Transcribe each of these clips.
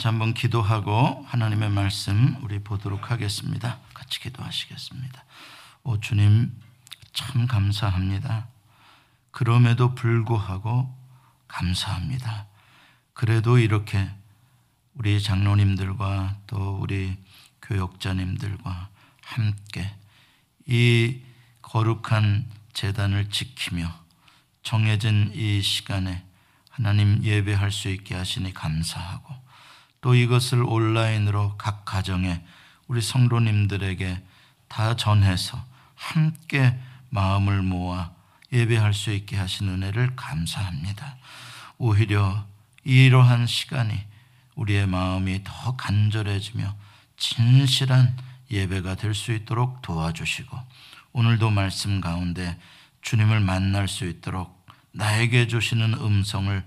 같이 한번 기도하고 하나님의 말씀 우리 보도록 하겠습니다. 같이 기도하시겠습니다. 오 주님 참 감사합니다. 그럼에도 불구하고 감사합니다. 그래도 이렇게 우리 장로님들과 또 우리 교역자님들과 함께 이 거룩한 재단을 지키며 정해진 이 시간에 하나님 예배할 수 있게 하시니 감사하고 또 이것을 온라인으로 각 가정에 우리 성도님들에게 다 전해서 함께 마음을 모아 예배할 수 있게 하신 은혜를 감사합니다. 오히려 이러한 시간이 우리의 마음이 더 간절해지며 진실한 예배가 될 수 있도록 도와주시고 오늘도 말씀 가운데 주님을 만날 수 있도록 나에게 주시는 음성을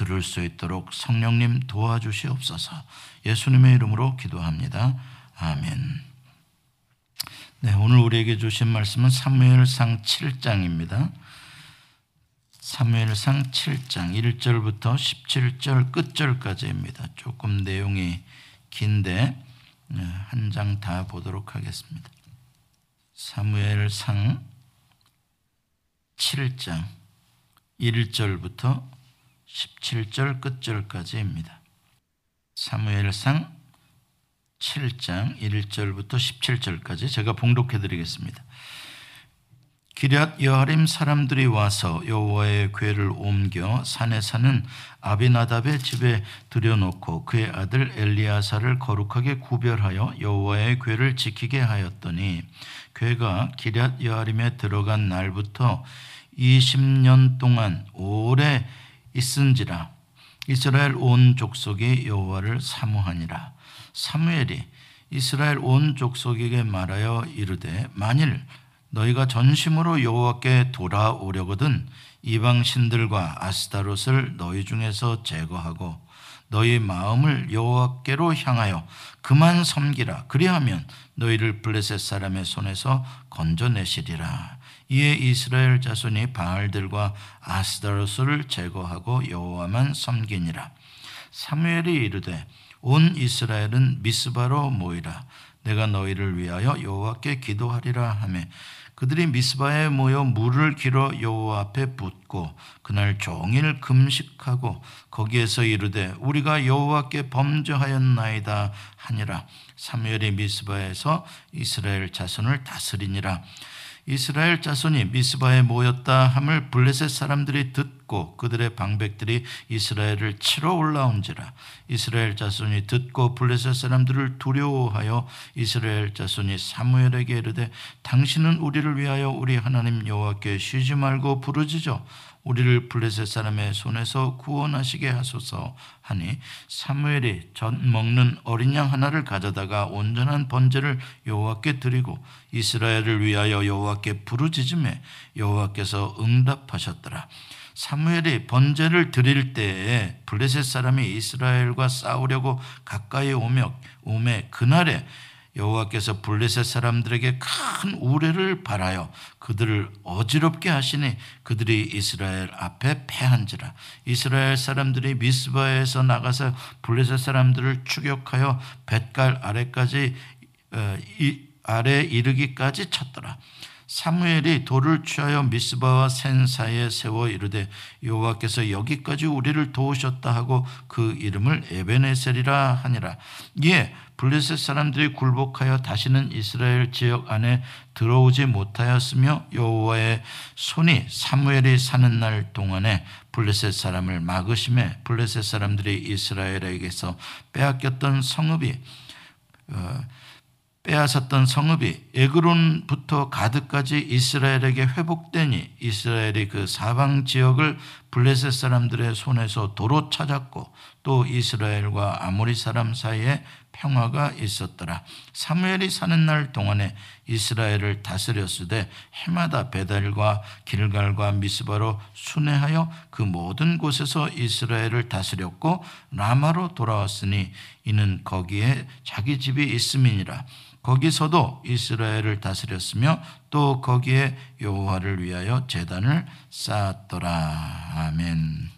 들을 수 있도록 성령님 도와주시옵소서 예수님의 이름으로 기도합니다. 아멘. 네, 오늘 우리에게 주신 말씀은 사무엘상 7장입니다. 사무엘상 7장 1절부터 17절 끝절까지입니다. 조금 내용이 긴데 네, 한장 다 보도록 하겠습니다. 사무엘상 7장 1절부터 17절 끝절까지입니다. 사무엘상 7장 1절부터 17절까지 제가 봉독해 드리겠습니다. 기럇 여하림 사람들이 와서 여호와의 궤를 옮겨 산에 사는 아비나답의 집에 들여놓고 그의 아들 엘리아사를 거룩하게 구별하여 여호와의 궤를 지키게 하였더니 궤가 기럇 여하림에 들어간 날부터 20년 동안 오래 있은지라. 이스라엘 온 족속이 여호와를 사모하니라. 사무엘이 이스라엘 온 족속에게 말하여 이르되 만일 너희가 전심으로 여호와께 돌아오려거든 이방 신들과 아스타롯을 너희 중에서 제거하고 너희 마음을 여호와께로 향하여 그만 섬기라. 그리하면 너희를 블레셋 사람의 손에서 건져내시리라 이에 이스라엘 자손이 바알들과 아스타롯을 제거하고 여호와만 섬기니라. 사무엘이 이르되 온 이스라엘은 미스바로 모이라. 내가 너희를 위하여 여호와께 기도하리라 하매 그들이 미스바에 모여 물을 길어 여호와 앞에 붓고 그날 종일 금식하고 거기에서 이르되 우리가 여호와께 범죄하였나이다 하니라. 사무엘이 미스바에서 이스라엘 자손을 다스리니라 이스라엘 자손이 미스바에 모였다 함을 블레셋 사람들이 듣고 그들의 방백들이 이스라엘을 치러 올라온지라. 이스라엘 자손이 듣고 블레셋 사람들을 두려워하여 이스라엘 자손이 사무엘에게 이르되 당신은 우리를 위하여 우리 하나님 여호와께 쉬지 말고 부르짖어 우리를 블레셋 사람의 손에서 구원하시게 하소서 하니 사무엘이 전 먹는 어린 양 하나를 가져다가 온전한 번제를 여호와께 드리고 이스라엘을 위하여 여호와께 부르짖음에 여호와께서 응답하셨더라. 사무엘이 번제를 드릴 때에 블레셋 사람이 이스라엘과 싸우려고 가까이 오며 오매 그날에 여호와께서 블레셋 사람들에게 큰 우레를 발하여 그들을 어지럽게 하시니 그들이 이스라엘 앞에 패한지라. 이스라엘 사람들이 미스바에서 나가서 블레셋 사람들을 추격하여 뱃갈 아래까지 어, 아래 이르기까지 쳤더라. 사무엘이 돌을 취하여 미스바와 센 사이에 세워 이르되 여호와께서 여기까지 우리를 도우셨다 하고 그 이름을 에베네셀이라 하니라. 이에 블레셋 사람들이 굴복하여 다시는 이스라엘 지역 안에 들어오지 못하였으며 여호와의 손이 사무엘이 사는 날 동안에 블레셋 사람을 막으심에 블레셋 사람들이 이스라엘에게서 빼앗겼던 성읍이 어, 빼앗았던 성읍이 에그론부터 가드까지 이스라엘에게 회복되니 이스라엘이 그 사방 지역을 블레셋 사람들의 손에서 도로 찾았고 또 이스라엘과 아모리 사람 사이에 평화가 있었더라. 사무엘이 사는 날 동안에 이스라엘을 다스렸으되 해마다 베달과 길갈과 미스바로 순회하여 그 모든 곳에서 이스라엘을 다스렸고 라마로 돌아왔으니 이는 거기에 자기 집이 있음이니라. 거기서도 이스라엘을 다스렸으며 또 거기에 여호와를 위하여 제단을 쌓았더라. 아멘.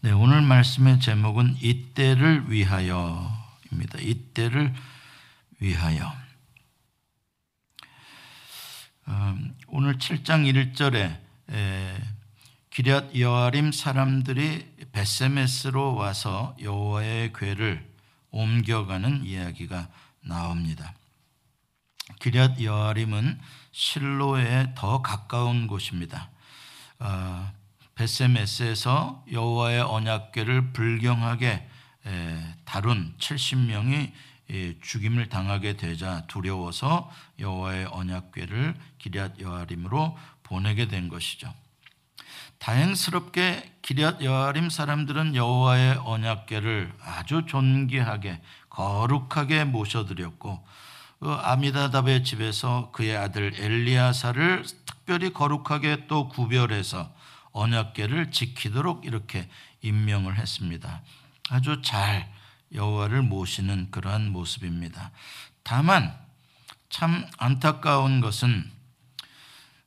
네, 오늘 말씀의 제목은 이때를 위하여 입니다. 이때를 위하여. 음, 오늘 7장 1절에 기럇 여아림 사람들이 베세메스로 와서 여호와의 궤를 옮겨가는 이야기가 나옵니다. 기럇 여아림은 실로에 더 가까운 곳입니다. 어, 베세메스에서 여호와의 언약궤를 불경하게 다룬 70명이 죽임을 당하게 되자 두려워서 여호와의 언약궤를 기럇 여아림으로 보내게 된 것이죠. 다행스럽게 기럇 여아림 사람들은 여호와의 언약궤를 아주 존귀하게 거룩하게 모셔드렸고 그 아미다답의 집에서 그의 아들 엘리야사를 특별히 거룩하게 또 구별해서 언약궤를 지키도록 이렇게 임명을 했습니다. 아주 잘 여호와를 모시는 그러한 모습입니다. 다만 참 안타까운 것은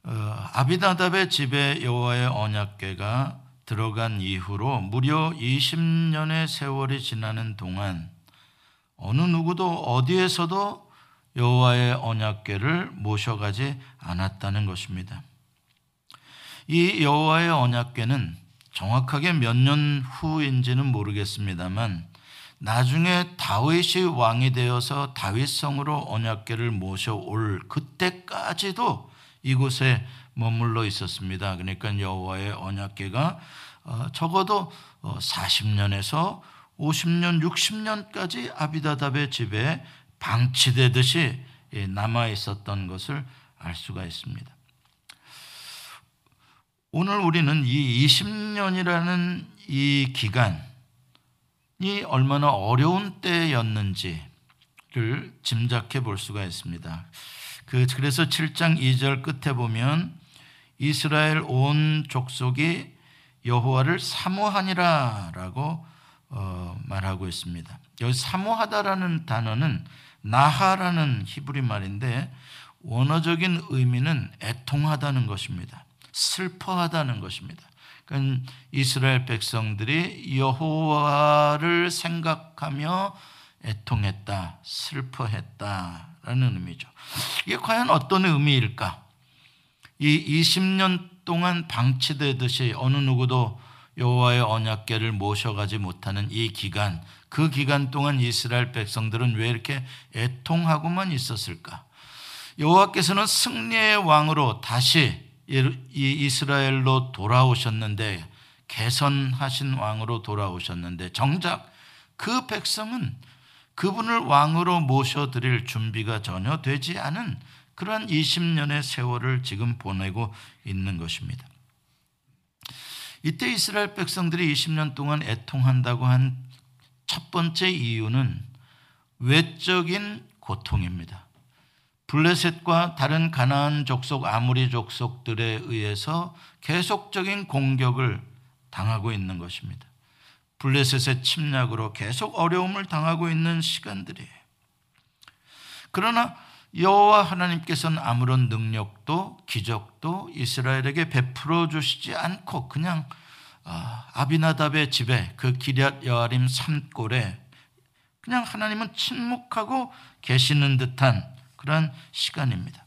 어, 아비다답의 집에 여호와의 언약궤가 들어간 이후로 무려 20년의 세월이 지나는 동안 어느 누구도 어디에서도 여호와의 언약궤를 모셔가지 않았다는 것입니다. 이 여호와의 언약궤는 정확하게 몇 년 후인지는 모르겠습니다만 나중에 다윗이 왕이 되어서 다윗성으로 언약궤를 모셔올 그때까지도 이곳에 머물러 있었습니다. 그러니까 여호와의 언약궤가 어, 적어도 40년에서 50년, 60년까지 아비다답의 집에 방치되듯이 예, 남아 있었던 것을 알 수가 있습니다. 오늘 우리는 이 20년이라는 이 기간이 얼마나 어려운 때였는지를 짐작해 볼 수가 있습니다. 그, 그래서 7장 2절 끝에 보면 이스라엘 온 족속이 여호와를 사모하니라라고 어, 말하고 있습니다. 여기 사모하다라는 단어는 나하라는 히브리 말인데 원어적인 의미는 애통하다는 것입니다. 슬퍼하다는 것입니다. 그러니까 이스라엘 백성들이 여호와를 생각하며 애통했다, 슬퍼했다라는 의미죠. 이게 과연 어떤 의미일까? 이 20년 동안 방치되듯이 어느 누구도 여호와의 언약궤를 모셔가지 못하는 이 기간, 그 기간 동안 이스라엘 백성들은 왜 이렇게 애통하고만 있었을까? 여호와께서는 승리의 왕으로 다시 이스라엘로 돌아오셨는데 개선하신 왕으로 돌아오셨는데 정작 그 백성은 그분을 왕으로 모셔드릴 준비가 전혀 되지 않은 그러한 20년의 세월을 지금 보내고 있는 것입니다. 이때 이스라엘 백성들이 20년 동안 애통한다고 한 첫 번째 이유는 외적인 고통입니다. 블레셋과 다른 가나안 족속 아무리 족속들에 의해서 계속적인 공격을 당하고 있는 것입니다. 블레셋의 침략으로 계속 어려움을 당하고 있는 시간들이에요. 그러나 여호와 하나님께서는 아무런 능력도 기적도 이스라엘에게 베풀어 주시지 않고 그냥 아, 아비나답의 집에 그 기럇 여아림 산골에 그냥 하나님은 침묵하고 계시는 듯한 그런 시간입니다.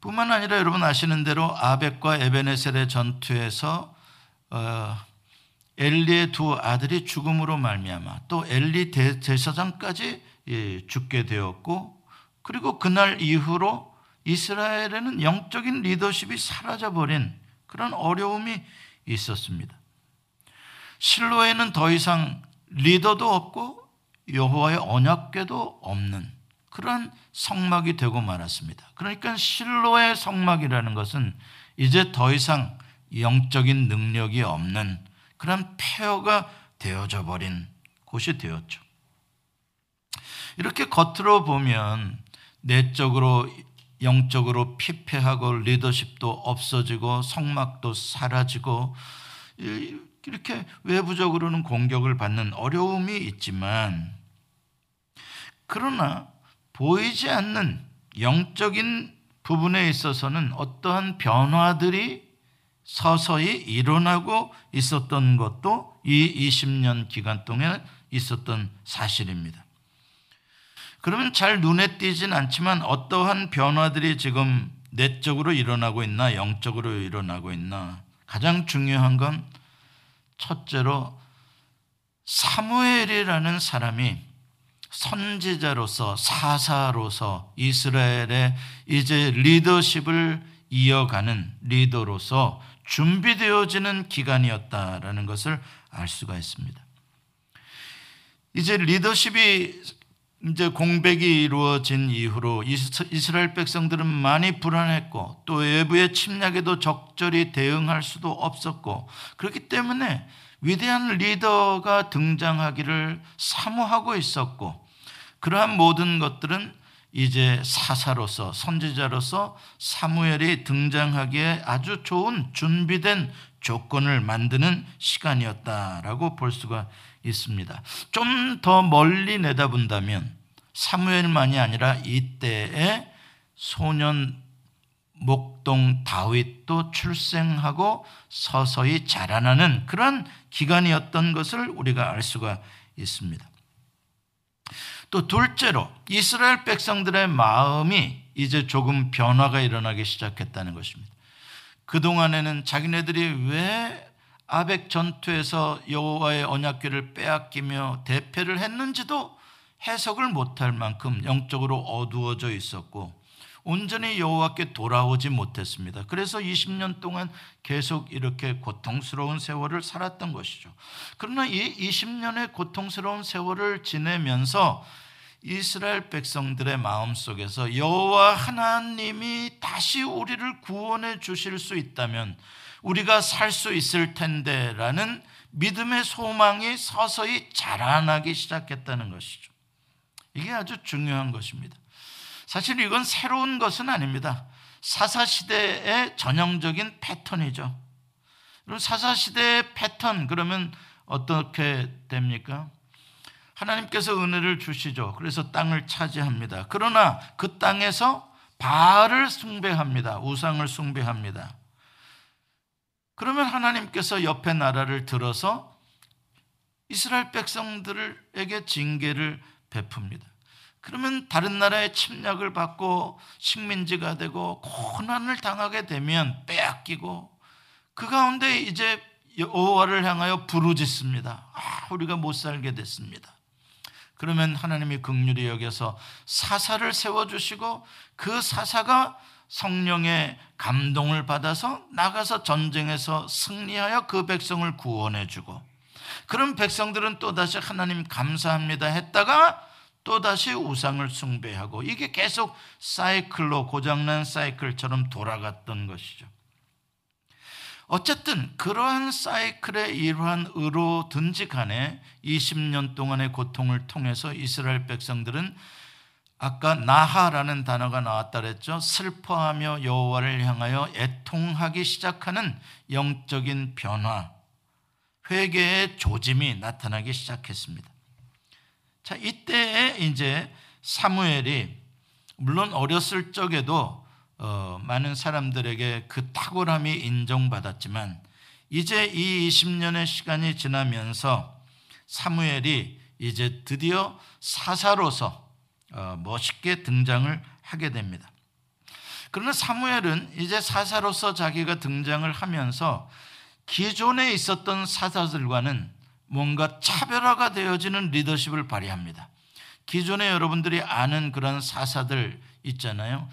뿐만 아니라 여러분 아시는 대로 아벡과 에베네셀의 전투에서 어, 엘리의 두 아들이 죽음으로 말미암아 또 엘리 대 제사장까지 예, 죽게 되었고 그리고 그날 이후로 이스라엘에는 영적인 리더십이 사라져 버린 그런 어려움이 있었습니다. 실로에는 더 이상 리더도 없고 여호와의 언약궤도 없는 그런 성막이 되고 말았습니다. 그러니까 실로의 성막이라는 것은 이제 더 이상 영적인 능력이 없는 그런 폐허가 되어져 버린 곳이 되었죠. 이렇게 겉으로 보면 내적으로 영적으로 피폐하고 리더십도 없어지고 성막도 사라지고 이렇게 외부적으로는 공격을 받는 어려움이 있지만 그러나 보이지 않는 영적인 부분에 있어서는 어떠한 변화들이 서서히 일어나고 있었던 것도 이 20년 기간 동안 있었던 사실입니다. 그러면 잘 눈에 띄진 않지만 어떠한 변화들이 지금 내적으로 일어나고 있나 영적으로 일어나고 있나 가장 중요한 건 첫째로 사무엘이라는 사람이 선지자로서 사사로서 이스라엘의 이제 리더십을 이어가는 리더로서 준비되어지는 기간이었다라는 것을 알 수가 있습니다. 이제 리더십이 이제 공백이 이루어진 이후로 이스라엘 백성들은 많이 불안했고 또 외부의 침략에도 적절히 대응할 수도 없었고 그렇기 때문에 위대한 리더가 등장하기를 사모하고 있었고 그러한 모든 것들은 이제 사사로서 선지자로서 사무엘이 등장하기에 아주 좋은 준비된 조건을 만드는 시간이었다라고 볼 수가 있습니다. 좀 더 멀리 내다본다면 사무엘만이 아니라 이때에 소년 목동 다윗도 출생하고 서서히 자라나는 그런 기간이었던 것을 우리가 알 수가 있습니다. 또 둘째로 이스라엘 백성들의 마음이 이제 조금 변화가 일어나기 시작했다는 것입니다. 그동안에는 자기네들이 왜 아벡 전투에서 여호와의 언약궤를 빼앗기며 대패를 했는지도 해석을 못할 만큼 영적으로 어두워져 있었고 온전히 여호와께 돌아오지 못했습니다. 그래서 20년 동안 계속 이렇게 고통스러운 세월을 살았던 것이죠. 그러나 이 20년의 고통스러운 세월을 지내면서 이스라엘 백성들의 마음 속에서 여호와 하나님이 다시 우리를 구원해 주실 수 있다면 우리가 살 수 있을 텐데라는 믿음의 소망이 서서히 자라나기 시작했다는 것이죠. 이게 아주 중요한 것입니다. 사실 이건 새로운 것은 아닙니다. 사사시대의 전형적인 패턴이죠. 그럼 사사시대의 패턴, 그러면 어떻게 됩니까? 하나님께서 은혜를 주시죠. 그래서 땅을 차지합니다. 그러나 그 땅에서 바알을 숭배합니다. 우상을 숭배합니다. 그러면 하나님께서 옆에 나라를 들어서 이스라엘 백성들에게 징계를 베풉니다. 그러면 다른 나라의 침략을 받고 식민지가 되고 고난을 당하게 되면 빼앗기고 그 가운데 이제 여호와를 향하여 부르짖습니다. 아, 우리가 못 살게 됐습니다. 그러면 하나님이 극률이 여겨서 사사를 세워 주시고 그 사사가 성령의 감동을 받아서 나가서 전쟁에서 승리하여 그 백성을 구원해 주고 그런 백성들은 또다시 하나님 감사합니다 했다가 또다시 우상을 숭배하고 이게 계속 사이클로 고장난 사이클처럼 돌아갔던 것이죠. 어쨌든 그러한 사이클의 일환 으로든지 간에 20년 동안의 고통을 통해서 이스라엘 백성들은 아까 나하라는 단어가 나왔다 그랬죠. 슬퍼하며 여호와를 향하여 애통하기 시작하는 영적인 변화, 회개의 조짐이 나타나기 시작했습니다. 자, 이때에 이제 사무엘이 물론 어렸을 적에도 어, 많은 사람들에게 그 탁월함이 인정받았지만 이제 이 20년의 시간이 지나면서 사무엘이 이제 드디어 사사로서 어, 멋있게 등장을 하게 됩니다. 그러나 사무엘은 이제 사사로서 자기가 등장을 하면서 기존에 있었던 사사들과는 뭔가 차별화가 되어지는 리더십을 발휘합니다. 기존에 여러분들이 아는 그런 사사들 있잖아요.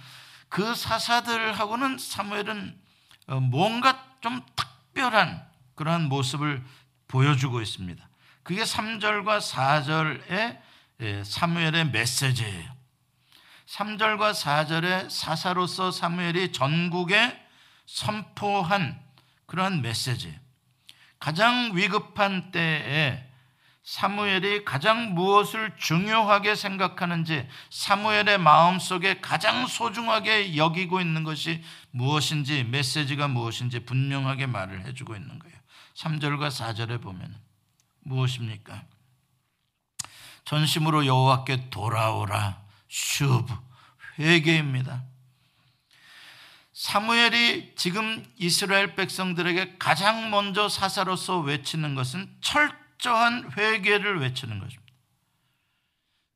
그 사사들하고는 사무엘은 어, 뭔가 좀 특별한 그러한 모습을 보여주고 있습니다. 그게 3절과 4절의 예, 사무엘의 메시지예요. 3절과 4절의 사사로서 사무엘이 전국에 선포한 그러한 메시지. 가장 위급한 때에 사무엘이 가장 무엇을 중요하게 생각하는지 사무엘의 마음속에 가장 소중하게 여기고 있는 것이 무엇인지 메시지가 무엇인지 분명하게 말을 해주고 있는 거예요. 3절과 4절에 보면 무엇입니까? 전심으로 여호와께 돌아오라 슈브 회개입니다. 사무엘이 지금 이스라엘 백성들에게 가장 먼저 사사로서 외치는 것은 철저한 회개를 외치는 것입니다.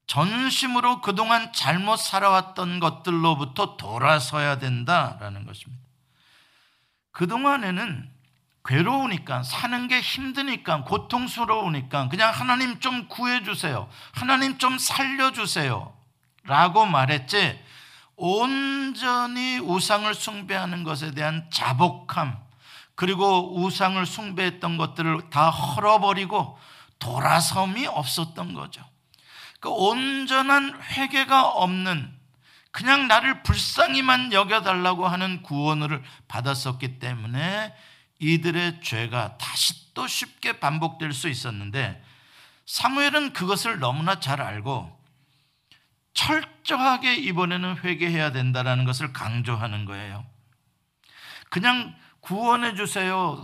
전심으로 그동안 잘못 살아왔던 것들로부터 돌아서야 된다라는 것입니다. 그동안에는 괴로우니까 사는 게 힘드니까 고통스러우니까 그냥 하나님 좀 구해 주세요. 하나님 좀 살려 주세요. 라고 말했지 온전히 우상을 숭배하는 것에 대한 자복함 그리고 우상을 숭배했던 것들을 다 헐어버리고 돌아섬이 없었던 거죠. 그 온전한 회개가 없는 그냥 나를 불쌍히만 여겨달라고 하는 구원을 받았었기 때문에 이들의 죄가 다시 또 쉽게 반복될 수 있었는데 사무엘은 그것을 너무나 잘 알고 철저하게 이번에는 회개해야 된다라는 것을 강조하는 거예요. 그냥 구원해 주세요.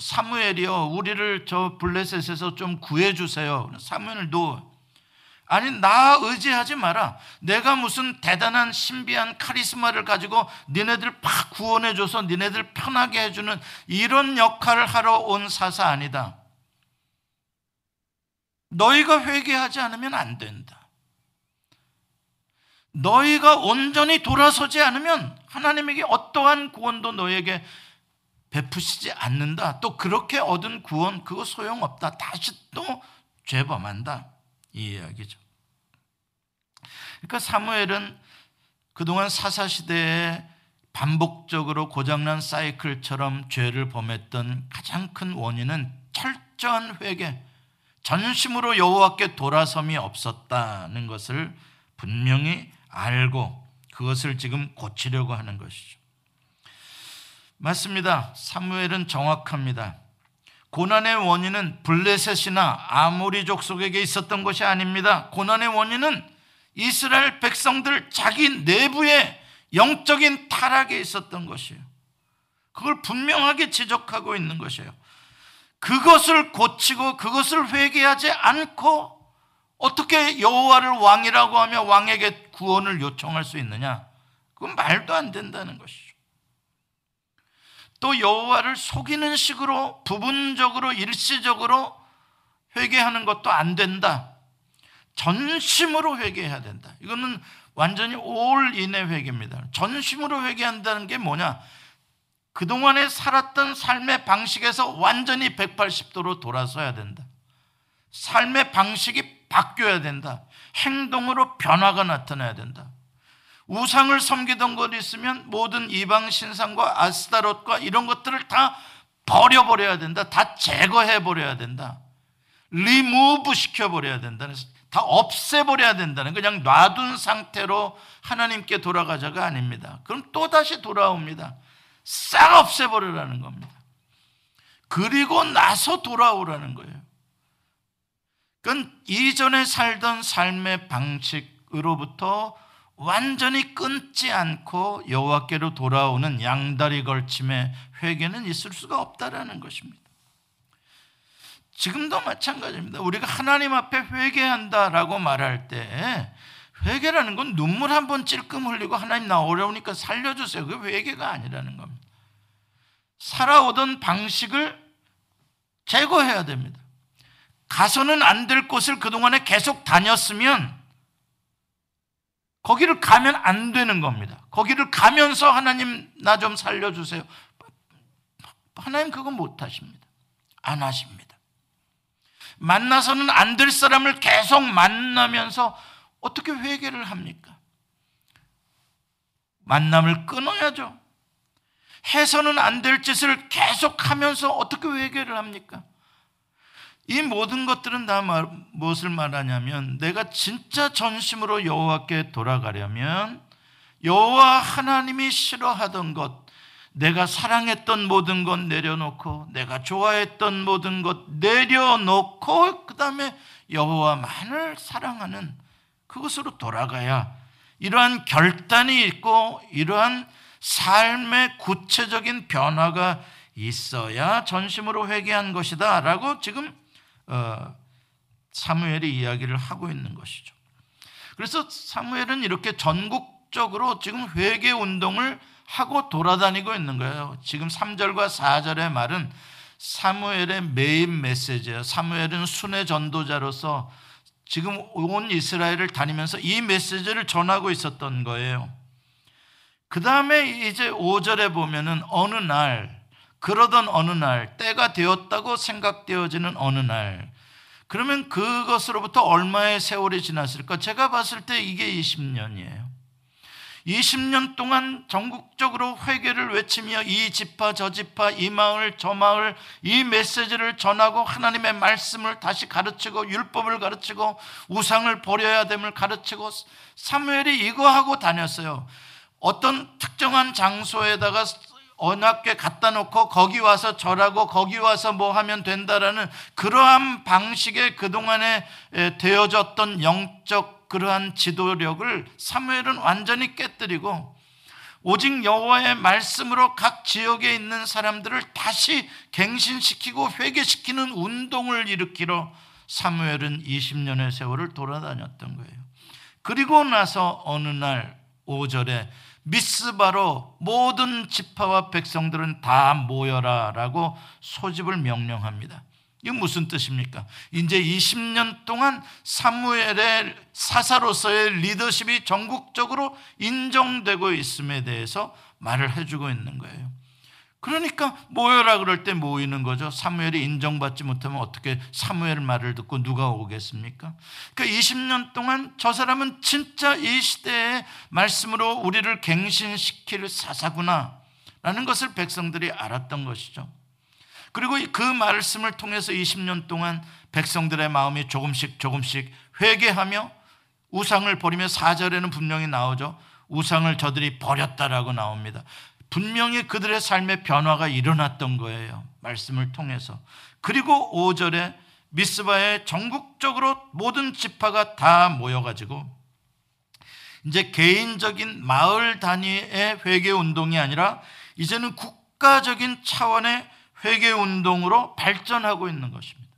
사무엘이요. 우리를 저 블레셋에서 좀 구해 주세요. 사무엘도 아니 나 의지하지 마라. 내가 무슨 대단한 신비한 카리스마를 가지고 니네들 팍 구원해 줘서 니네들 편하게 해 주는 이런 역할을 하러 온 사사 아니다. 너희가 회개하지 않으면 안 된다. 너희가 온전히 돌아서지 않으면 하나님에게 어떠한 구원도 너에게 베푸시지 않는다. 또 그렇게 얻은 구원 그거 소용없다. 다시 또 죄범한다. 이 이야기죠. 그러니까 사무엘은 그동안 사사 시대에 반복적으로 고장난 사이클처럼 죄를 범했던 가장 큰 원인은 철저한 회개, 전심으로 여호와께 돌아섬이 없었다는 것을 분명히 알고 그것을 지금 고치려고 하는 것이죠. 맞습니다. 사무엘은 정확합니다. 고난의 원인은 블레셋이나 아모리족 속에게 있었던 것이 아닙니다. 고난의 원인은 이스라엘 백성들 자기 내부에 영적인 타락에 있었던 것이에요. 그걸 분명하게 지적하고 있는 것이에요. 그것을 고치고 그것을 회개하지 않고 어떻게 여호와를 왕이라고 하며 왕에게 구원을 요청할 수 있느냐? 그건 말도 안 된다는 것이죠. 또 여호와를 속이는 식으로 부분적으로 일시적으로 회개하는 것도 안 된다. 전심으로 회개해야 된다. 이거는 완전히 올인의 회개입니다. 전심으로 회개한다는 게 뭐냐? 그동안에 살았던 삶의 방식에서 완전히 180도로 돌아서야 된다. 삶의 방식이 바뀌어야 된다. 행동으로 변화가 나타나야 된다. 우상을 섬기던 것 있으면 모든 이방 신상과 아스타롯과 이런 것들을 다 버려버려야 된다. 다 제거해버려야 된다. 리무브 시켜버려야 된다. 다 없애버려야 된다는 그냥 놔둔 상태로 하나님께 돌아가자가 아닙니다. 그럼 또다시 돌아옵니다. 싹 없애버리라는 겁니다. 그리고 나서 돌아오라는 거예요. 그건 이전에 살던 삶의 방식으로부터 완전히 끊지 않고 여호와께로 돌아오는 양다리 걸침의 회개는 있을 수가 없다라는 것입니다. 지금도 마찬가지입니다. 우리가 하나님 앞에 회개한다라고 말할 때 회개라는 건 눈물 한 번 찔끔 흘리고 하나님 나 어려우니까 살려주세요. 그게 회개가 아니라는 겁니다. 살아오던 방식을 제거해야 됩니다. 가서는 안 될 곳을 그동안에 계속 다녔으면 거기를 가면 안 되는 겁니다. 거기를 가면서 하나님 나 좀 살려주세요. 하나님 그거 못 하십니다. 안 하십니다. 만나서는 안 될 사람을 계속 만나면서 어떻게 회개를 합니까? 만남을 끊어야죠. 해서는 안 될 짓을 계속 하면서 어떻게 회개를 합니까? 이 모든 것들은 다 무엇을 말하냐면 내가 진짜 전심으로 여호와께 돌아가려면 여호와 하나님이 싫어하던 것, 내가 사랑했던 모든 것 내려놓고 내가 좋아했던 모든 것 내려놓고 그다음에 여호와만을 사랑하는 그것으로 돌아가야 이러한 결단이 있고 이러한 삶의 구체적인 변화가 있어야 전심으로 회개한 것이다라고 지금 어, 사무엘이 이야기를 하고 있는 것이죠. 그래서 사무엘은 이렇게 전국 전국적으로 지금 회개 운동을 하고 돌아다니고 있는 거예요. 지금 3절과 4절의 말은 사무엘의 메인 메시지예요. 사무엘은 순회 전도자로서 지금 온 이스라엘을 다니면서 이 메시지를 전하고 있었던 거예요. 그 다음에 이제 5절에 보면은 어느 날, 그러던 어느 날, 때가 되었다고 생각되어지는 어느 날, 그러면 그것으로부터 얼마의 세월이 지났을까? 제가 봤을 때 이게 20년이에요. 20년 동안 전국적으로 회개를 외치며 이 지파 저 지파 이 마을 저 마을 이 메시지를 전하고 하나님의 말씀을 다시 가르치고 율법을 가르치고 우상을 버려야 됨을 가르치고 사무엘이 이거 하고 다녔어요. 어떤 특정한 장소에다가 언약궤 갖다 놓고 거기 와서 절하고 거기 와서 뭐 하면 된다라는 그러한 방식의 그동안에 되어졌던 영적 그러한 지도력을 사무엘은 완전히 깨뜨리고 오직 여호와의 말씀으로 각 지역에 있는 사람들을 다시 갱신시키고 회개시키는 운동을 일으키러 사무엘은 20년의 세월을 돌아다녔던 거예요. 그리고 나서 어느 날 5절에 미스바로 모든 지파와 백성들은 다 모여라라고 소집을 명령합니다. 이게 무슨 뜻입니까? 이제 20년 동안 사무엘의 사사로서의 리더십이 전국적으로 인정되고 있음에 대해서 말을 해주고 있는 거예요. 그러니까 모여라 그럴 때 모이는 거죠. 사무엘이 인정받지 못하면 어떻게 사무엘 말을 듣고 누가 오겠습니까? 그러니까 20년 동안 저 사람은 진짜 이 시대의 말씀으로 우리를 갱신시킬 사사구나 라는 것을 백성들이 알았던 것이죠. 그리고 그 말씀을 통해서 20년 동안 백성들의 마음이 조금씩 조금씩 회개하며 우상을 버리며 4절에는 분명히 나오죠. 우상을 저들이 버렸다라고 나옵니다. 분명히 그들의 삶의 변화가 일어났던 거예요. 말씀을 통해서. 그리고 5절에 미스바에 전국적으로 모든 지파가 다 모여가지고 이제 개인적인 마을 단위의 회개 운동이 아니라 이제는 국가적인 차원의 회개 운동으로 발전하고 있는 것입니다.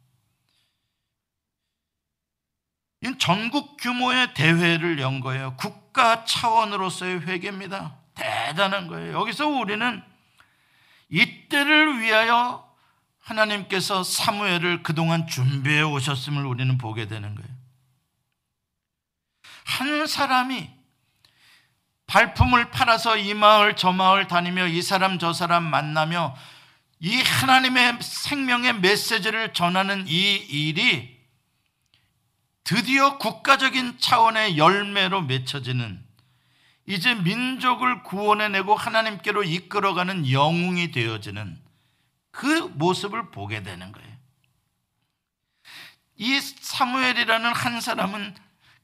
이 전국 규모의 대회를 연 거예요. 국가 차원으로서의 회개입니다. 대단한 거예요. 여기서 우리는 이때를 위하여 하나님께서 사무엘을 그동안 준비해 오셨음을 우리는 보게 되는 거예요. 한 사람이 발품을 팔아서 이 마을 저 마을 다니며 이 사람 저 사람 만나며 이 하나님의 생명의 메시지를 전하는 이 일이 드디어 국가적인 차원의 열매로 맺혀지는 이제 민족을 구원해내고 하나님께로 이끌어가는 영웅이 되어지는 그 모습을 보게 되는 거예요. 이 사무엘이라는 한 사람은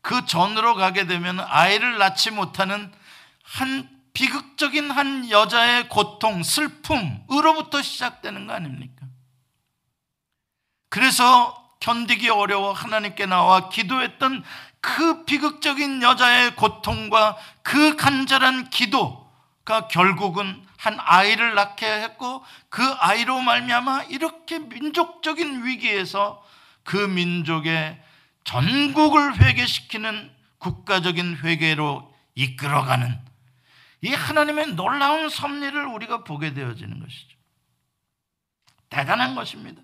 그 전으로 가게 되면 아이를 낳지 못하는 한 비극적인 한 여자의 고통, 슬픔으로부터 시작되는 거 아닙니까? 그래서 견디기 어려워 하나님께 나와 기도했던 그 비극적인 여자의 고통과 그 간절한 기도가 결국은 한 아이를 낳게 했고 그 아이로 말미암아 이렇게 민족적인 위기에서 그 민족의 전국을 회개시키는 국가적인 회개로 이끌어가는 이 하나님의 놀라운 섭리를 우리가 보게 되어지는 것이죠. 대단한 것입니다.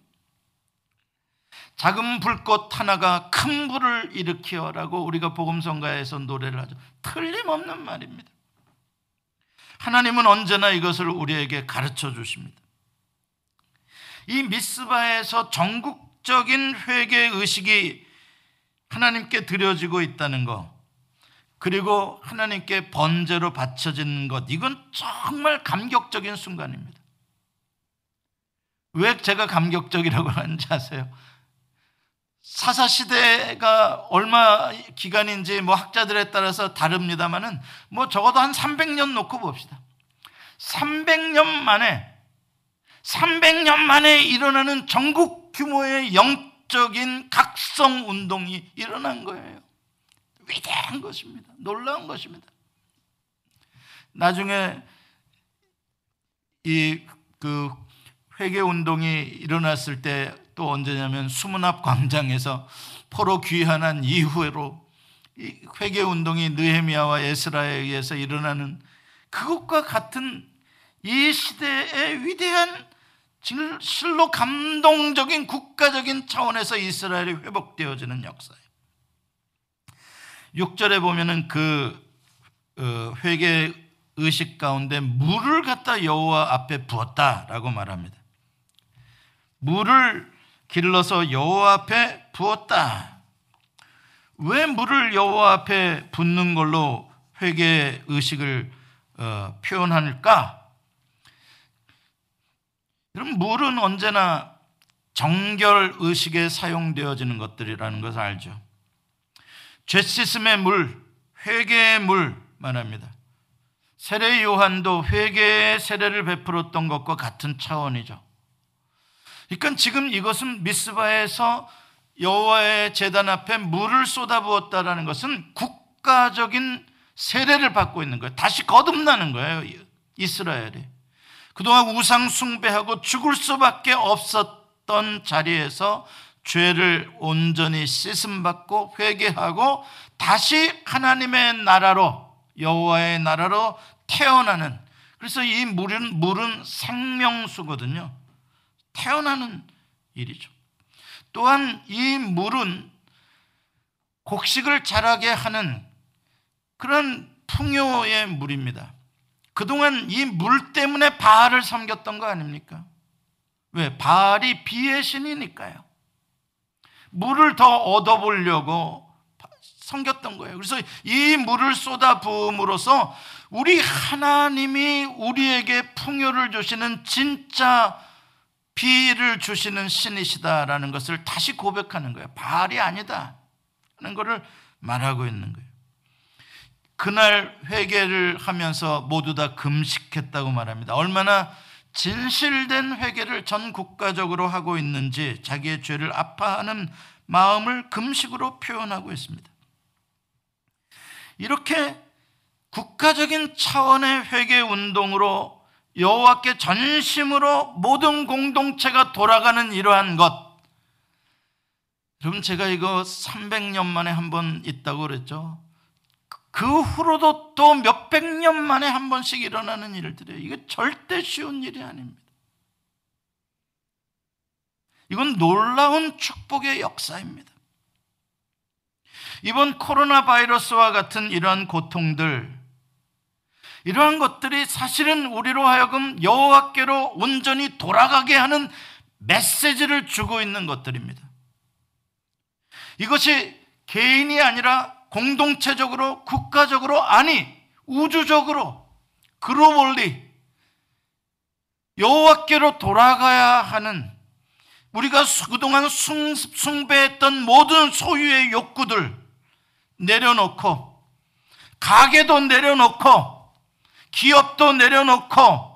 작은 불꽃 하나가 큰 불을 일으키어라고 우리가 복음성가에서 노래를 하죠. 틀림없는 말입니다. 하나님은 언제나 이것을 우리에게 가르쳐 주십니다. 이 미스바에서 전국적인 회개 의식이 하나님께 드려지고 있다는 것, 그리고 하나님께 번제로 바쳐진 것, 이건 정말 감격적인 순간입니다. 왜 제가 감격적이라고 하는지 아세요? 사사 시대가 얼마 기간인지 뭐 학자들에 따라서 다릅니다만은 뭐 적어도 한 300년 놓고 봅시다. 300년 만에 300년 만에 일어나는 전국 규모의 영적인 각성 운동이 일어난 거예요. 위대한 것입니다. 놀라운 것입니다. 나중에 이 그 회개 운동이 일어났을 때 또 언제냐면 수문 앞 광장에서 포로 귀환한 이후로 회개 운동이 느헤미야와 에스라에 의해서 일어나는 그것과 같은 이 시대의 위대한 실로 감동적인 국가적인 차원에서 이스라엘이 회복되어지는 역사예요. 6절에 보면은 그 어, 회개 의식 가운데 물을 갖다 여호와 앞에 부었다라고 말합니다. 물을 길러서 여호와 앞에 부었다. 왜 물을 여호와 앞에 붓는 걸로 회개 의식을 어, 표현할까? 여러분 물은 언제나 정결 의식에 사용되어지는 것들이라는 것을 알죠. 죄 씻음의 물, 회개의 물 말합니다. 세례 요한도 회개의 세례를 베풀었던 것과 같은 차원이죠. 그러니까 지금 이것은 미스바에서 여호와의 제단 앞에 물을 쏟아부었다라는 것은 국가적인 세례를 받고 있는 거예요. 다시 거듭나는 거예요. 이스라엘이. 그동안 우상 숭배하고 죽을 수밖에 없었던 자리에서 죄를 온전히 씻음 받고 회개하고 다시 하나님의 나라로 여호와의 나라로 태어나는 그래서 이 물은 물은 생명수거든요. 태어나는 일이죠. 또한 이 물은 곡식을 자라게 하는 그런 풍요의 물입니다. 그동안 이 물 때문에 바알을 섬겼던 거 아닙니까? 왜? 바알이 비의 신이니까요. 물을 더 얻어보려고 섬겼던 거예요. 그래서 이 물을 쏟아 부음으로써 우리 하나님이 우리에게 풍요를 주시는 진짜 비를 주시는 신이시다라는 것을 다시 고백하는 거예요. 바알이 아니다. 하는 것을 말하고 있는 거예요. 그날 회개를 하면서 모두 다 금식했다고 말합니다. 얼마나 진실된 회개를 전 국가적으로 하고 있는지 자기의 죄를 아파하는 마음을 금식으로 표현하고 있습니다. 이렇게 국가적인 차원의 회개 운동으로 여호와께 전심으로 모든 공동체가 돌아가는 이러한 것. 여러분 제가 이거 300년 만에 한 번 있다고 그랬죠. 그 후로도 또 몇백 년 만에 한 번씩 일어나는 일들이에요. 이게 절대 쉬운 일이 아닙니다. 이건 놀라운 축복의 역사입니다. 이번 코로나 바이러스와 같은 이러한 고통들, 이러한 것들이 사실은 우리로 하여금 여호와께로 온전히 돌아가게 하는 메시지를 주고 있는 것들입니다. 이것이 개인이 아니라 공동체적으로, 국가적으로, 아니, 우주적으로, 글로벌리 여호와께로 돌아가야 하는 우리가 그동안 숭배했던 모든 소유의 욕구들 내려놓고 가게도 내려놓고 기업도 내려놓고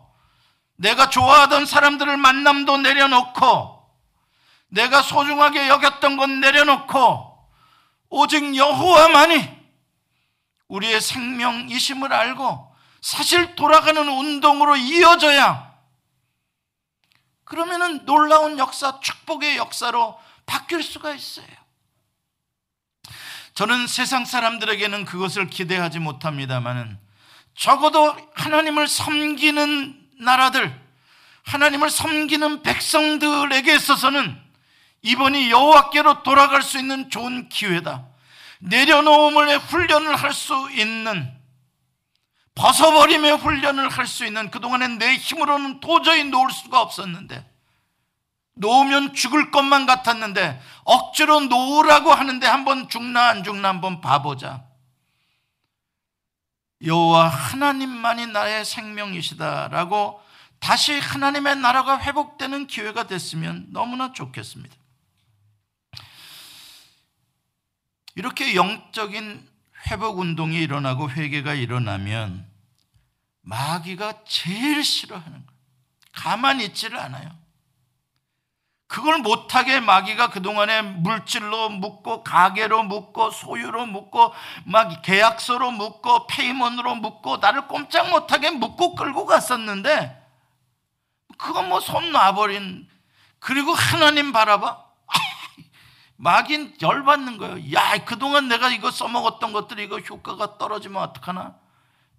내가 좋아하던 사람들을 만남도 내려놓고 내가 소중하게 여겼던 건 내려놓고 오직 여호와만이 우리의 생명이심을 알고 사실 돌아가는 운동으로 이어져야 그러면은 놀라운 역사, 축복의 역사로 바뀔 수가 있어요. 저는 세상 사람들에게는 그것을 기대하지 못합니다만은 적어도 하나님을 섬기는 나라들, 하나님을 섬기는 백성들에게 있어서는 이번이 여호와께로 돌아갈 수 있는 좋은 기회다. 내려놓음을 훈련을 할 수 있는 벗어버림의 훈련을 할 수 있는 그동안에 내 힘으로는 도저히 놓을 수가 없었는데 놓으면 죽을 것만 같았는데 억지로 놓으라고 하는데 한번 죽나 안 죽나 한번 봐보자. 여호와 하나님만이 나의 생명이시다라고 다시 하나님의 나라가 회복되는 기회가 됐으면 너무나 좋겠습니다. 이렇게 영적인 회복 운동이 일어나고 회개가 일어나면 마귀가 제일 싫어하는 거예요. 가만히 있지를 않아요. 그걸 못하게 마귀가 그동안에 물질로 묶고 가게로 묶고 소유로 묶고 막 계약서로 묶고 페이먼으로 묶고 나를 꼼짝 못하게 묶고 끌고 갔었는데 그건 뭐 손 놔버린 그리고 하나님 바라봐 마귀는 열받는 거예요. 야, 그동안 내가 이거 써먹었던 것들이 이거 효과가 떨어지면 어떡하나?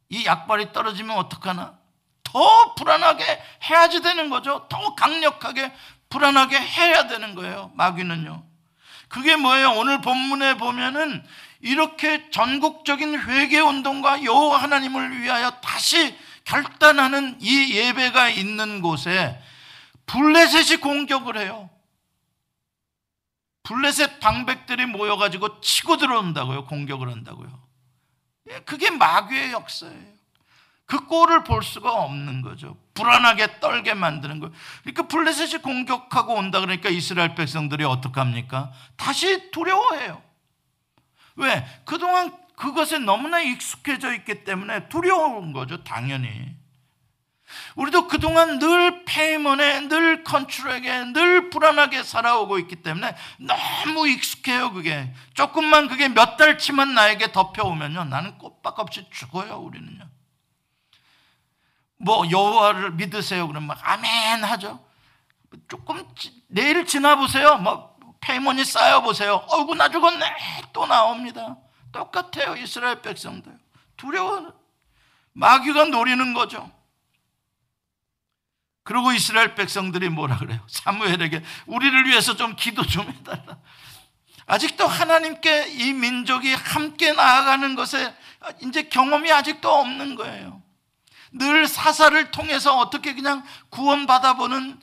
이 약발이 떨어지면 어떡하나? 더 불안하게 해야지 되는 거죠. 더 강력하게 불안하게 해야 되는 거예요. 마귀는요. 그게 뭐예요? 오늘 본문에 보면은 이렇게 전국적인 회개 운동과 여호와 하나님을 위하여 다시 결단하는 이 예배가 있는 곳에 블레셋이 공격을 해요. 블레셋 방백들이 모여가지고 치고 들어온다고요. 공격을 한다고요. 예, 그게 마귀의 역사예요. 그 꼴을 볼 수가 없는 거죠. 불안하게 떨게 만드는 거예요. 그러니까 블레셋이 공격하고 온다 그러니까 이스라엘 백성들이 어떡합니까? 다시 두려워해요. 왜? 그동안 그것에 너무나 익숙해져 있기 때문에 두려운 거죠, 당연히. 우리도 그동안 늘 페이먼에, 늘 컨트롤에게, 늘 불안하게 살아오고 있기 때문에 너무 익숙해요, 그게. 조금만 그게 몇 달치만 나에게 덮여오면요. 나는 꼬박없이 죽어요, 우리는요. 뭐, 여호와를 믿으세요. 그러면 막 아멘 하죠. 조금, 내일 지나 보세요. 뭐, 페이먼이 쌓여 보세요. 어이구, 나 죽었네. 또 나옵니다. 똑같아요, 이스라엘 백성들. 두려워. 마귀가 노리는 거죠. 그리고 이스라엘 백성들이 뭐라 그래요? 사무엘에게 우리를 위해서 좀 기도 좀 해달라. 아직도 하나님께 이 민족이 함께 나아가는 것에 이제 경험이 아직도 없는 거예요. 늘 사사를 통해서 어떻게 그냥 구원받아보는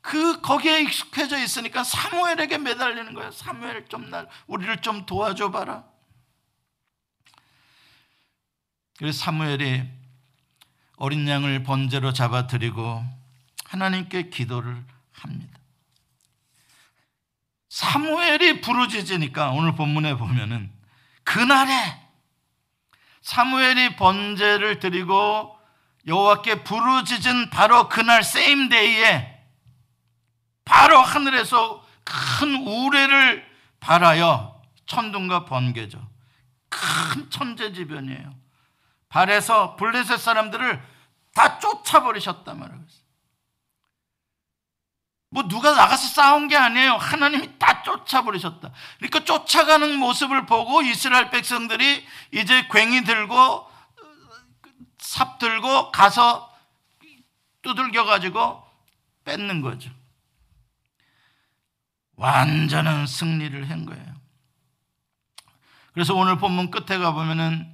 그 거기에 익숙해져 있으니까 사무엘에게 매달리는 거예요. 사무엘 좀 날 우리를 좀 도와줘 봐라. 그래서 사무엘이 어린 양을 번제로 잡아 드리고 하나님께 기도를 합니다. 사무엘이 부르짖으니까 오늘 본문에 보면은 그날에 사무엘이 번제를 드리고 여호와께 부르짖은 바로 그날 세임 데이에 바로 하늘에서 큰 우레를 발하여 천둥과 번개죠. 큰 천재지변이에요. 발에서 블레셋 사람들을 다 쫓아버리셨단 말이에요. 뭐 누가 나가서 싸운 게 아니에요. 하나님이 다 쫓아버리셨다. 그러니까 쫓아가는 모습을 보고 이스라엘 백성들이 이제 괭이 들고 삽 들고 가서 두들겨 가지고 뺏는 거죠. 완전한 승리를 한 거예요. 그래서 오늘 본문 끝에 가 보면은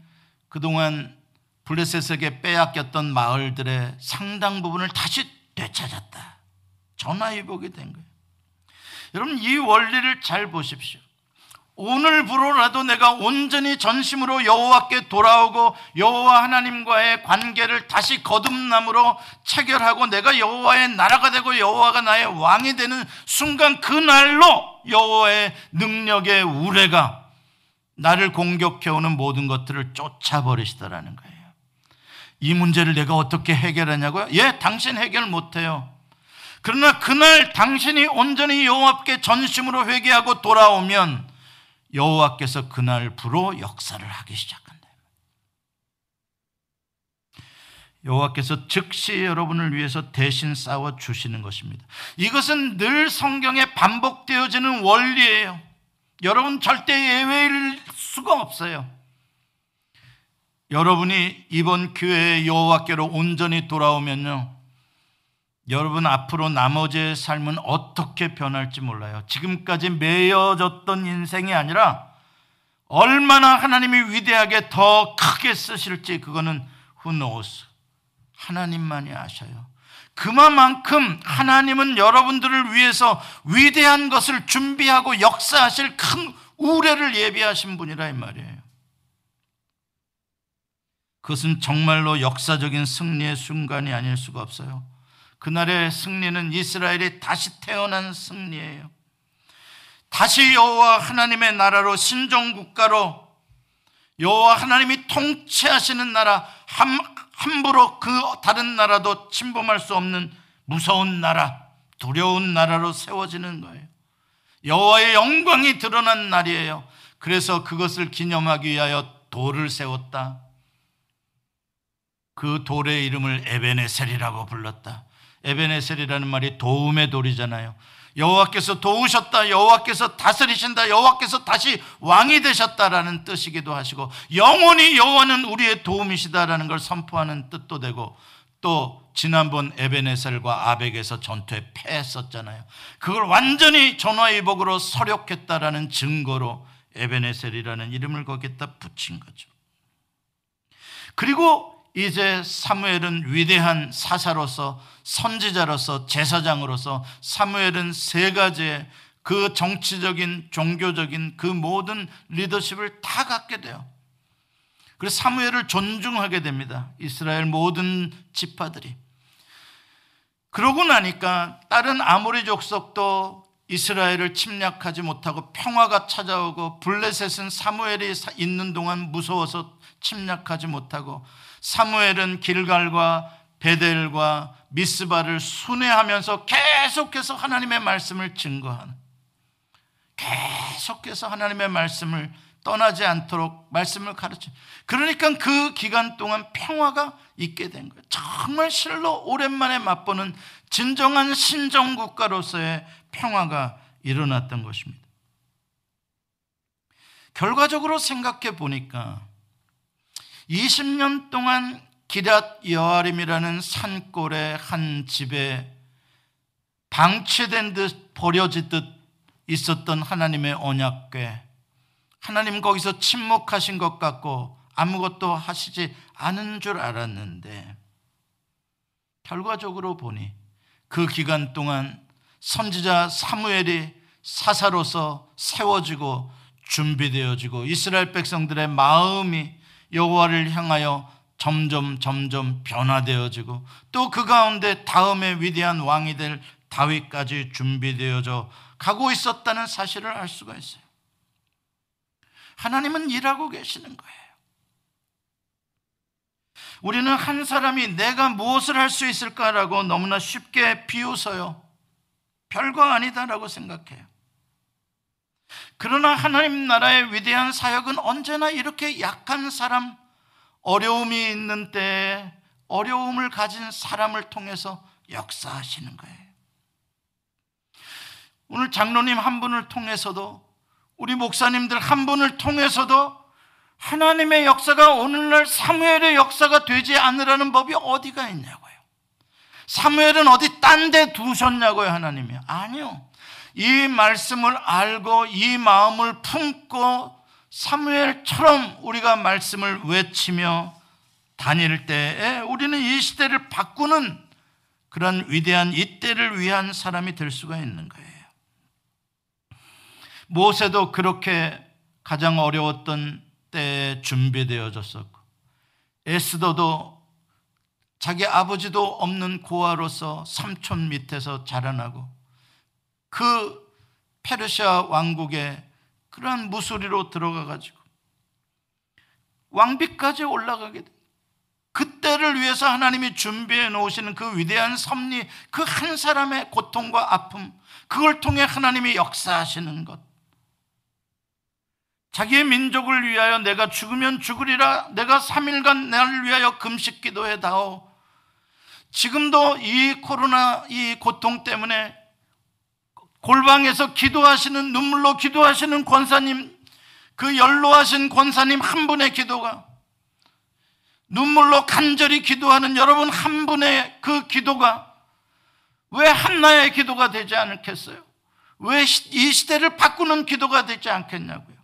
그동안 블레셋에게 빼앗겼던 마을들의 상당 부분을 다시 되찾았다. 전화위복이 된 거예요. 여러분 이 원리를 잘 보십시오. 오늘부로라도 내가 온전히 전심으로 여호와께 돌아오고 여호와 하나님과의 관계를 다시 거듭남으로 체결하고 내가 여호와의 나라가 되고 여호와가 나의 왕이 되는 순간 그날로 여호와의 능력의 우레가 나를 공격해오는 모든 것들을 쫓아버리시더라는 거예요. 이 문제를 내가 어떻게 해결하냐고요? 예, 당신 해결 못해요. 그러나 그날 당신이 온전히 여호와께 전심으로 회개하고 돌아오면 여호와께서 그날 부로 역사를 하기 시작한다. 여호와께서 즉시 여러분을 위해서 대신 싸워 주시는 것입니다. 이것은 늘 성경에 반복되어지는 원리예요. 여러분 절대 예외일 수가 없어요. 여러분이 이번 기회에 여호와께로 온전히 돌아오면요. 여러분 앞으로 나머지의 삶은 어떻게 변할지 몰라요. 지금까지 매여졌던 인생이 아니라 얼마나 하나님이 위대하게 더 크게 쓰실지 그거는 who knows. 하나님만이 아셔요. 그만큼 하나님은 여러분들을 위해서 위대한 것을 준비하고 역사하실 큰 우레를 예비하신 분이라 이 말이에요. 그것은 정말로 역사적인 승리의 순간이 아닐 수가 없어요. 그날의 승리는 이스라엘이 다시 태어난 승리예요. 다시 여호와 하나님의 나라로 신종 국가로 여호와 하나님이 통치하시는 나라 함, 함부로 그 다른 나라도 침범할 수 없는 무서운 나라 두려운 나라로 세워지는 거예요. 여호와의 영광이 드러난 날이에요. 그래서 그것을 기념하기 위하여 돌을 세웠다. 그 돌의 이름을 에베네셀이라고 불렀다. 에베네셀이라는 말이 도움의 돌이잖아요. 여호와께서 도우셨다, 여호와께서 다스리신다, 여호와께서 다시 왕이 되셨다라는 뜻이기도 하시고 영원히 여호와는 우리의 도움이시다라는 걸 선포하는 뜻도 되고 또 지난번 에베네셀과 아벡에서 전투에 패했었잖아요. 그걸 완전히 전화위복으로 서력했다라는 증거로 에베네셀이라는 이름을 거기다 붙인 거죠. 그리고 이제 사무엘은 위대한 사사로서 선지자로서 제사장으로서 사무엘은 세 가지의 그 정치적인 종교적인 그 모든 리더십을 다 갖게 돼요. 그래서 사무엘을 존중하게 됩니다. 이스라엘 모든 지파들이. 그러고 나니까 다른 아모리 족속도 이스라엘을 침략하지 못하고 평화가 찾아오고 블레셋은 사무엘이 있는 동안 무서워서 침략하지 못하고 사무엘은 길갈과 베델과 미스바를 순회하면서 계속해서 하나님의 말씀을 증거하는 계속해서 하나님의 말씀을 떠나지 않도록 말씀을 가르쳐. 그러니까 그 기간 동안 평화가 있게 된 거예요. 정말 실로 오랜만에 맛보는 진정한 신정 국가로서의 평화가 일어났던 것입니다. 결과적으로 생각해 보니까 20년 동안 기랏 여아림이라는 산골의 한 집에 방치된 듯 버려지듯 있었던 하나님의 언약궤. 하나님 거기서 침묵하신 것 같고 아무것도 하시지 않은 줄 알았는데 결과적으로 보니 그 기간 동안 선지자 사무엘이 사사로서 세워지고 준비되어지고 이스라엘 백성들의 마음이 여호와를 향하여 점점 점점 변화되어지고 또 그 가운데 다음에 위대한 왕이 될 다윗까지 준비되어져 가고 있었다는 사실을 알 수가 있어요. 하나님은 일하고 계시는 거예요. 우리는 한 사람이 내가 무엇을 할 수 있을까라고 너무나 쉽게 비웃어요. 별거 아니다라고 생각해요. 그러나 하나님 나라의 위대한 사역은 언제나 이렇게 약한 사람, 어려움이 있는 때에 어려움을 가진 사람을 통해서 역사하시는 거예요. 오늘 장로님 한 분을 통해서도 우리 목사님들 한 분을 통해서도 하나님의 역사가 오늘날 사무엘의 역사가 되지 않으라는 법이 어디가 있냐고요. 사무엘은 어디 딴 데 두셨냐고요, 하나님이. 아니요. 이 말씀을 알고 이 마음을 품고 사무엘처럼 우리가 말씀을 외치며 다닐 때에 우리는 이 시대를 바꾸는 그런 위대한 이때를 위한 사람이 될 수가 있는 거예요. 모세도 그렇게 가장 어려웠던 때에 준비되어졌었고 에스더도 자기 아버지도 없는 고아로서 삼촌 밑에서 자라나고 그 페르시아 왕국의 그러한 무소리로 들어가 가지고 왕비까지 올라가게 돼. 그때를 위해서 하나님이 준비해 놓으시는 그 위대한 섭리, 그 한 사람의 고통과 아픔, 그걸 통해 하나님이 역사하시는 것. 자기의 민족을 위하여 내가 죽으면 죽으리라 내가 3일간 나를 위하여 금식 기도해 다오 지금도 이 코로나 이 고통 때문에 골방에서 기도하시는 눈물로 기도하시는 권사님 그 연로하신 권사님 한 분의 기도가 눈물로 간절히 기도하는 여러분 한 분의 그 기도가 왜 한나의 기도가 되지 않겠어요? 왜 이 시대를 바꾸는 기도가 되지 않겠냐고요?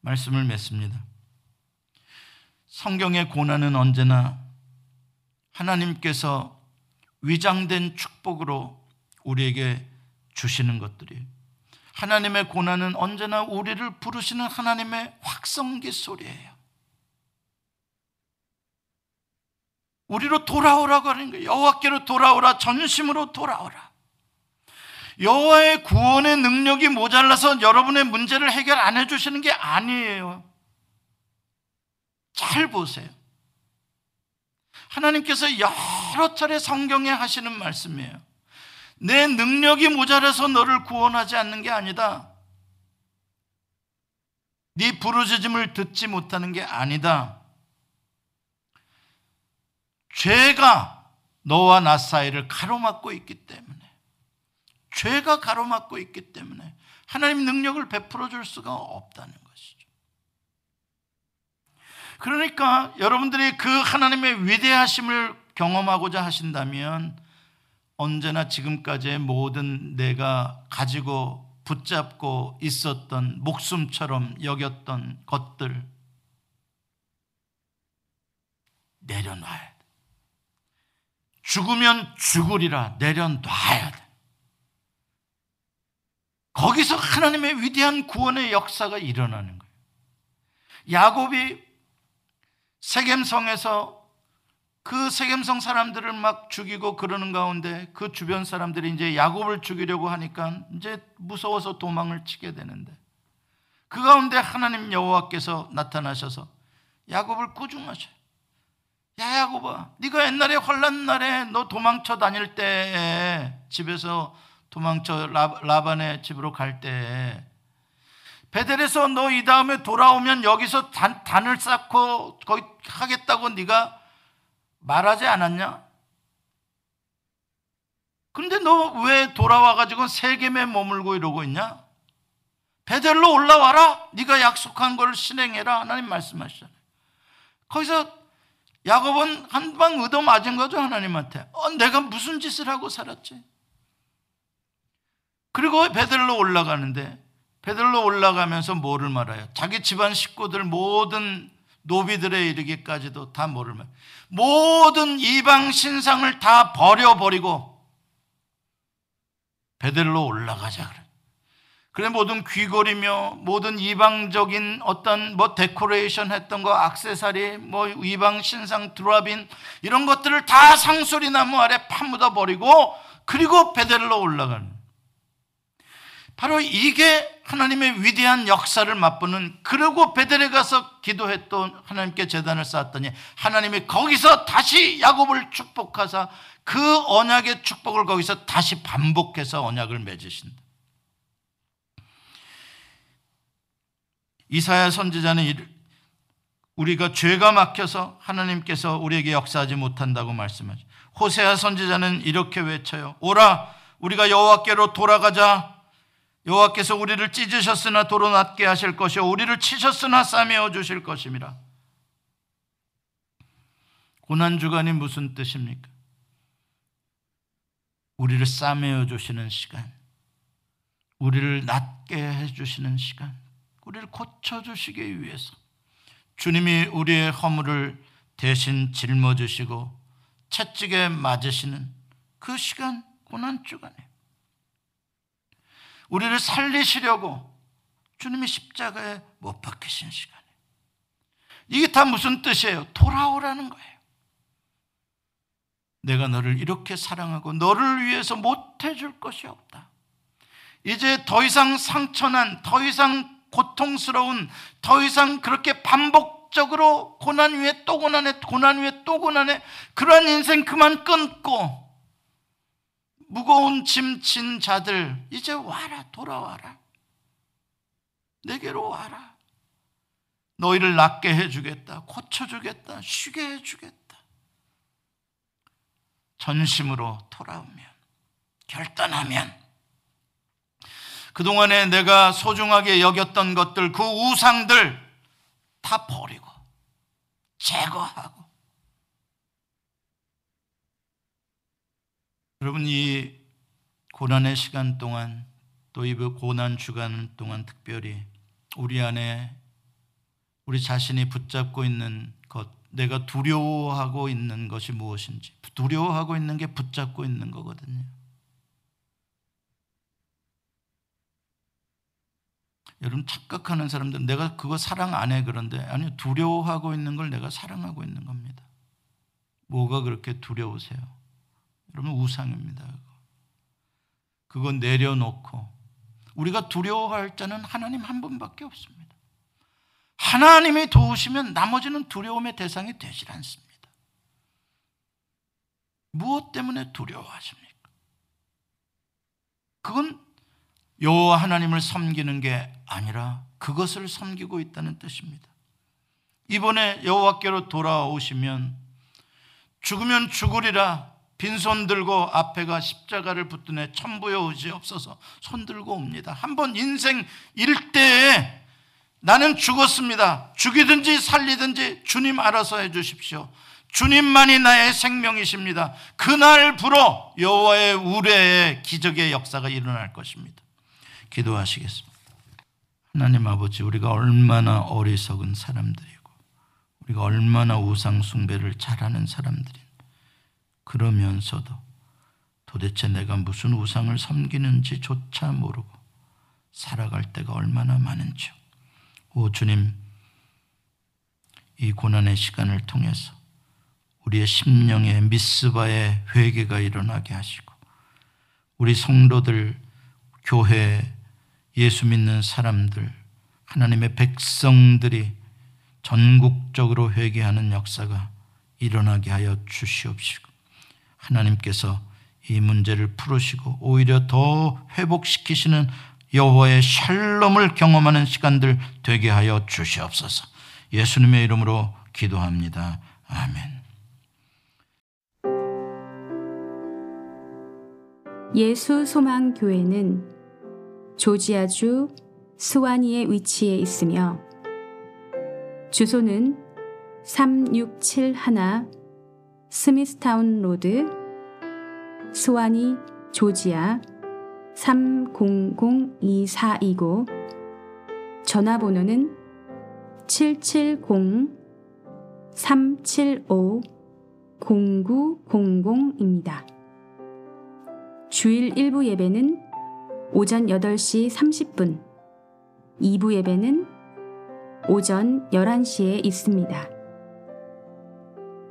말씀을 맺습니다. 성경의 고난은 언제나 하나님께서 위장된 축복으로 우리에게 주시는 것들이 하나님의 고난은 언제나 우리를 부르시는 하나님의 확성기 소리예요. 우리로 돌아오라고 하는 거예요. 여호와께로 돌아오라, 전심으로 돌아오라. 여호와의 구원의 능력이 모자라서 여러분의 문제를 해결 안 해주시는 게 아니에요. 잘 보세요. 하나님께서 여러 차례 성경에 하시는 말씀이에요. 내 능력이 모자라서 너를 구원하지 않는 게 아니다. 네 부르짖음을 듣지 못하는 게 아니다. 죄가 너와 나 사이를 가로막고 있기 때문에 죄가 가로막고 있기 때문에 하나님 능력을 베풀어 줄 수가 없다는 것이죠. 그러니까 여러분들이 그 하나님의 위대하심을 경험하고자 하신다면 언제나 지금까지의 모든 내가 가지고 붙잡고 있었던 목숨처럼 여겼던 것들 내려놔야 돼. 죽으면 죽으리라 내려놔야 돼. 거기서 하나님의 위대한 구원의 역사가 일어나는 거예요. 야곱이 세겜성에서 그 세겜성 사람들을 막 죽이고 그러는 가운데 그 주변 사람들이 이제 야곱을 죽이려고 하니까 이제 무서워서 도망을 치게 되는데 그 가운데 하나님 여호와께서 나타나셔서 야곱을 꾸중하셔요. 야 야곱아, 네가 옛날에 환란 날에 너 도망쳐 다닐 때 집에서 도망쳐 라반의 집으로 갈 때 베델에서 너 이 다음에 돌아오면 여기서 단, 단을 쌓고 거기 하겠다고 네가 말하지 않았냐? 근데 너 왜 돌아와 가지고 세겜에 머물고 이러고 있냐? 베델로 올라와라. 네가 약속한 걸 실행해라. 하나님 말씀하셨잖아요. 거기서 야곱은 한방 얻어 맞은 거죠 하나님한테. 어, 내가 무슨 짓을 하고 살았지? 그리고 베들로 올라가는데 베들로 올라가면서 뭐를 말해요? 자기 집안 식구들 모든 노비들에 이르기까지도 다 뭐를 말? 모든 이방 신상을 다 버려버리고 베들로 올라가자 그래. 그래 모든 귀걸이며 모든 이방적인 어떤 뭐 데코레이션 했던 거 악세사리 뭐 이방 신상 드라빈 이런 것들을 다 상소리 나무 아래 파묻어 버리고 그리고 베델로 올라가는 바로 이게 하나님의 위대한 역사를 맛보는 그리고 베델에 가서 기도했던 하나님께 재단을 쌓았더니 하나님이 거기서 다시 야곱을 축복하사 그 언약의 축복을 거기서 다시 반복해서 언약을 맺으신다. 이사야 선지자는 우리가 죄가 막혀서 하나님께서 우리에게 역사하지 못한다고 말씀하죠. 호세아 선지자는 이렇게 외쳐요. 오라 우리가 여호와께로 돌아가자. 여호와께서 우리를 찢으셨으나 도로 낫게 하실 것이요 우리를 치셨으나 싸매어 주실 것입니다. 고난 주간이 무슨 뜻입니까? 우리를 싸매어 주시는 시간, 우리를 낫게 해 주시는 시간. 우리를 고쳐 주시기 위해서 주님이 우리의 허물을 대신 짊어지시고 채찍에 맞으시는 그 시간 고난 주간에 우리를 살리시려고 주님이 십자가에 못 박히신 시간에 이게 다 무슨 뜻이에요? 돌아오라는 거예요. 내가 너를 이렇게 사랑하고 너를 위해서 못 해줄 것이 없다. 이제 더 이상 상처난, 더 이상 고통스러운 더 이상 그렇게 반복적으로 고난 위에 또 고난에 고난 위에 또 고난에 그러한 인생 그만 끊고 무거운 짐진 자들 이제 와라 돌아와라 내게로 와라 너희를 낫게 해주겠다 고쳐주겠다 쉬게 해주겠다 전심으로 돌아오면 결단하면 그동안에 내가 소중하게 여겼던 것들, 그 우상들 다 버리고, 제거하고. 여러분, 이 고난의 시간 동안 또 이 고난 주간 동안 특별히 우리 안에 우리 자신이 붙잡고 있는 것, 내가 두려워하고 있는 것이 무엇인지, 두려워하고 있는 게 붙잡고 있는 거거든요. 여러분 착각하는 사람들 내가 그거 사랑 안 해 그런데 아니 두려워하고 있는 걸 내가 사랑하고 있는 겁니다. 뭐가 그렇게 두려우세요? 여러분 우상입니다. 그거 내려놓고 우리가 두려워할 자는 하나님 한 분밖에 없습니다. 하나님이 도우시면 나머지는 두려움의 대상이 되질 않습니다. 무엇 때문에 두려워하십니까? 그건 여호와 하나님을 섬기는 게 아니라 그것을 섬기고 있다는 뜻입니다. 이번에 여호와께로 돌아오시면 죽으면 죽으리라 빈손 들고 앞에가 십자가를 애 천부여 의지 없어서 손 들고 옵니다. 한번 인생 일대에 나는 죽었습니다. 죽이든지 살리든지 주님 알아서 해 주십시오. 주님만이 나의 생명이십니다. 그날부로 여호와의 우레의 기적의 역사가 일어날 것입니다. 기도하시겠습니다. 하나님 아버지, 우리가 얼마나 어리석은 사람들이고, 우리가 얼마나 우상 숭배를 잘하는 사람들이 그러면서도 도대체 내가 무슨 우상을 섬기는지조차 모르고 살아갈 때가 얼마나 많은지요. 오 주님, 이 고난의 시간을 통해서 우리의 심령에 미스바의 회개가 일어나게 하시고 우리 성도들, 교회, 예수 믿는 사람들, 하나님의 백성들이 전국적으로 회개하는 역사가 일어나게 하여 주시옵시고 하나님께서 이 문제를 풀으시고 오히려 더 회복시키시는 여호와의 샬롬을 경험하는 시간들 되게 하여 주시옵소서. 예수님의 이름으로 기도합니다. 아멘. 예수 소망 교회는 조지아주 스와니에 위치해 있으며 주소는 3671 스미스타운 로드 스와니 조지아 30024이고 전화번호는 770-375-0900입니다. 주일 1부 예배는 오전 8시 30분, 2부 예배는 오전 11시에 있습니다.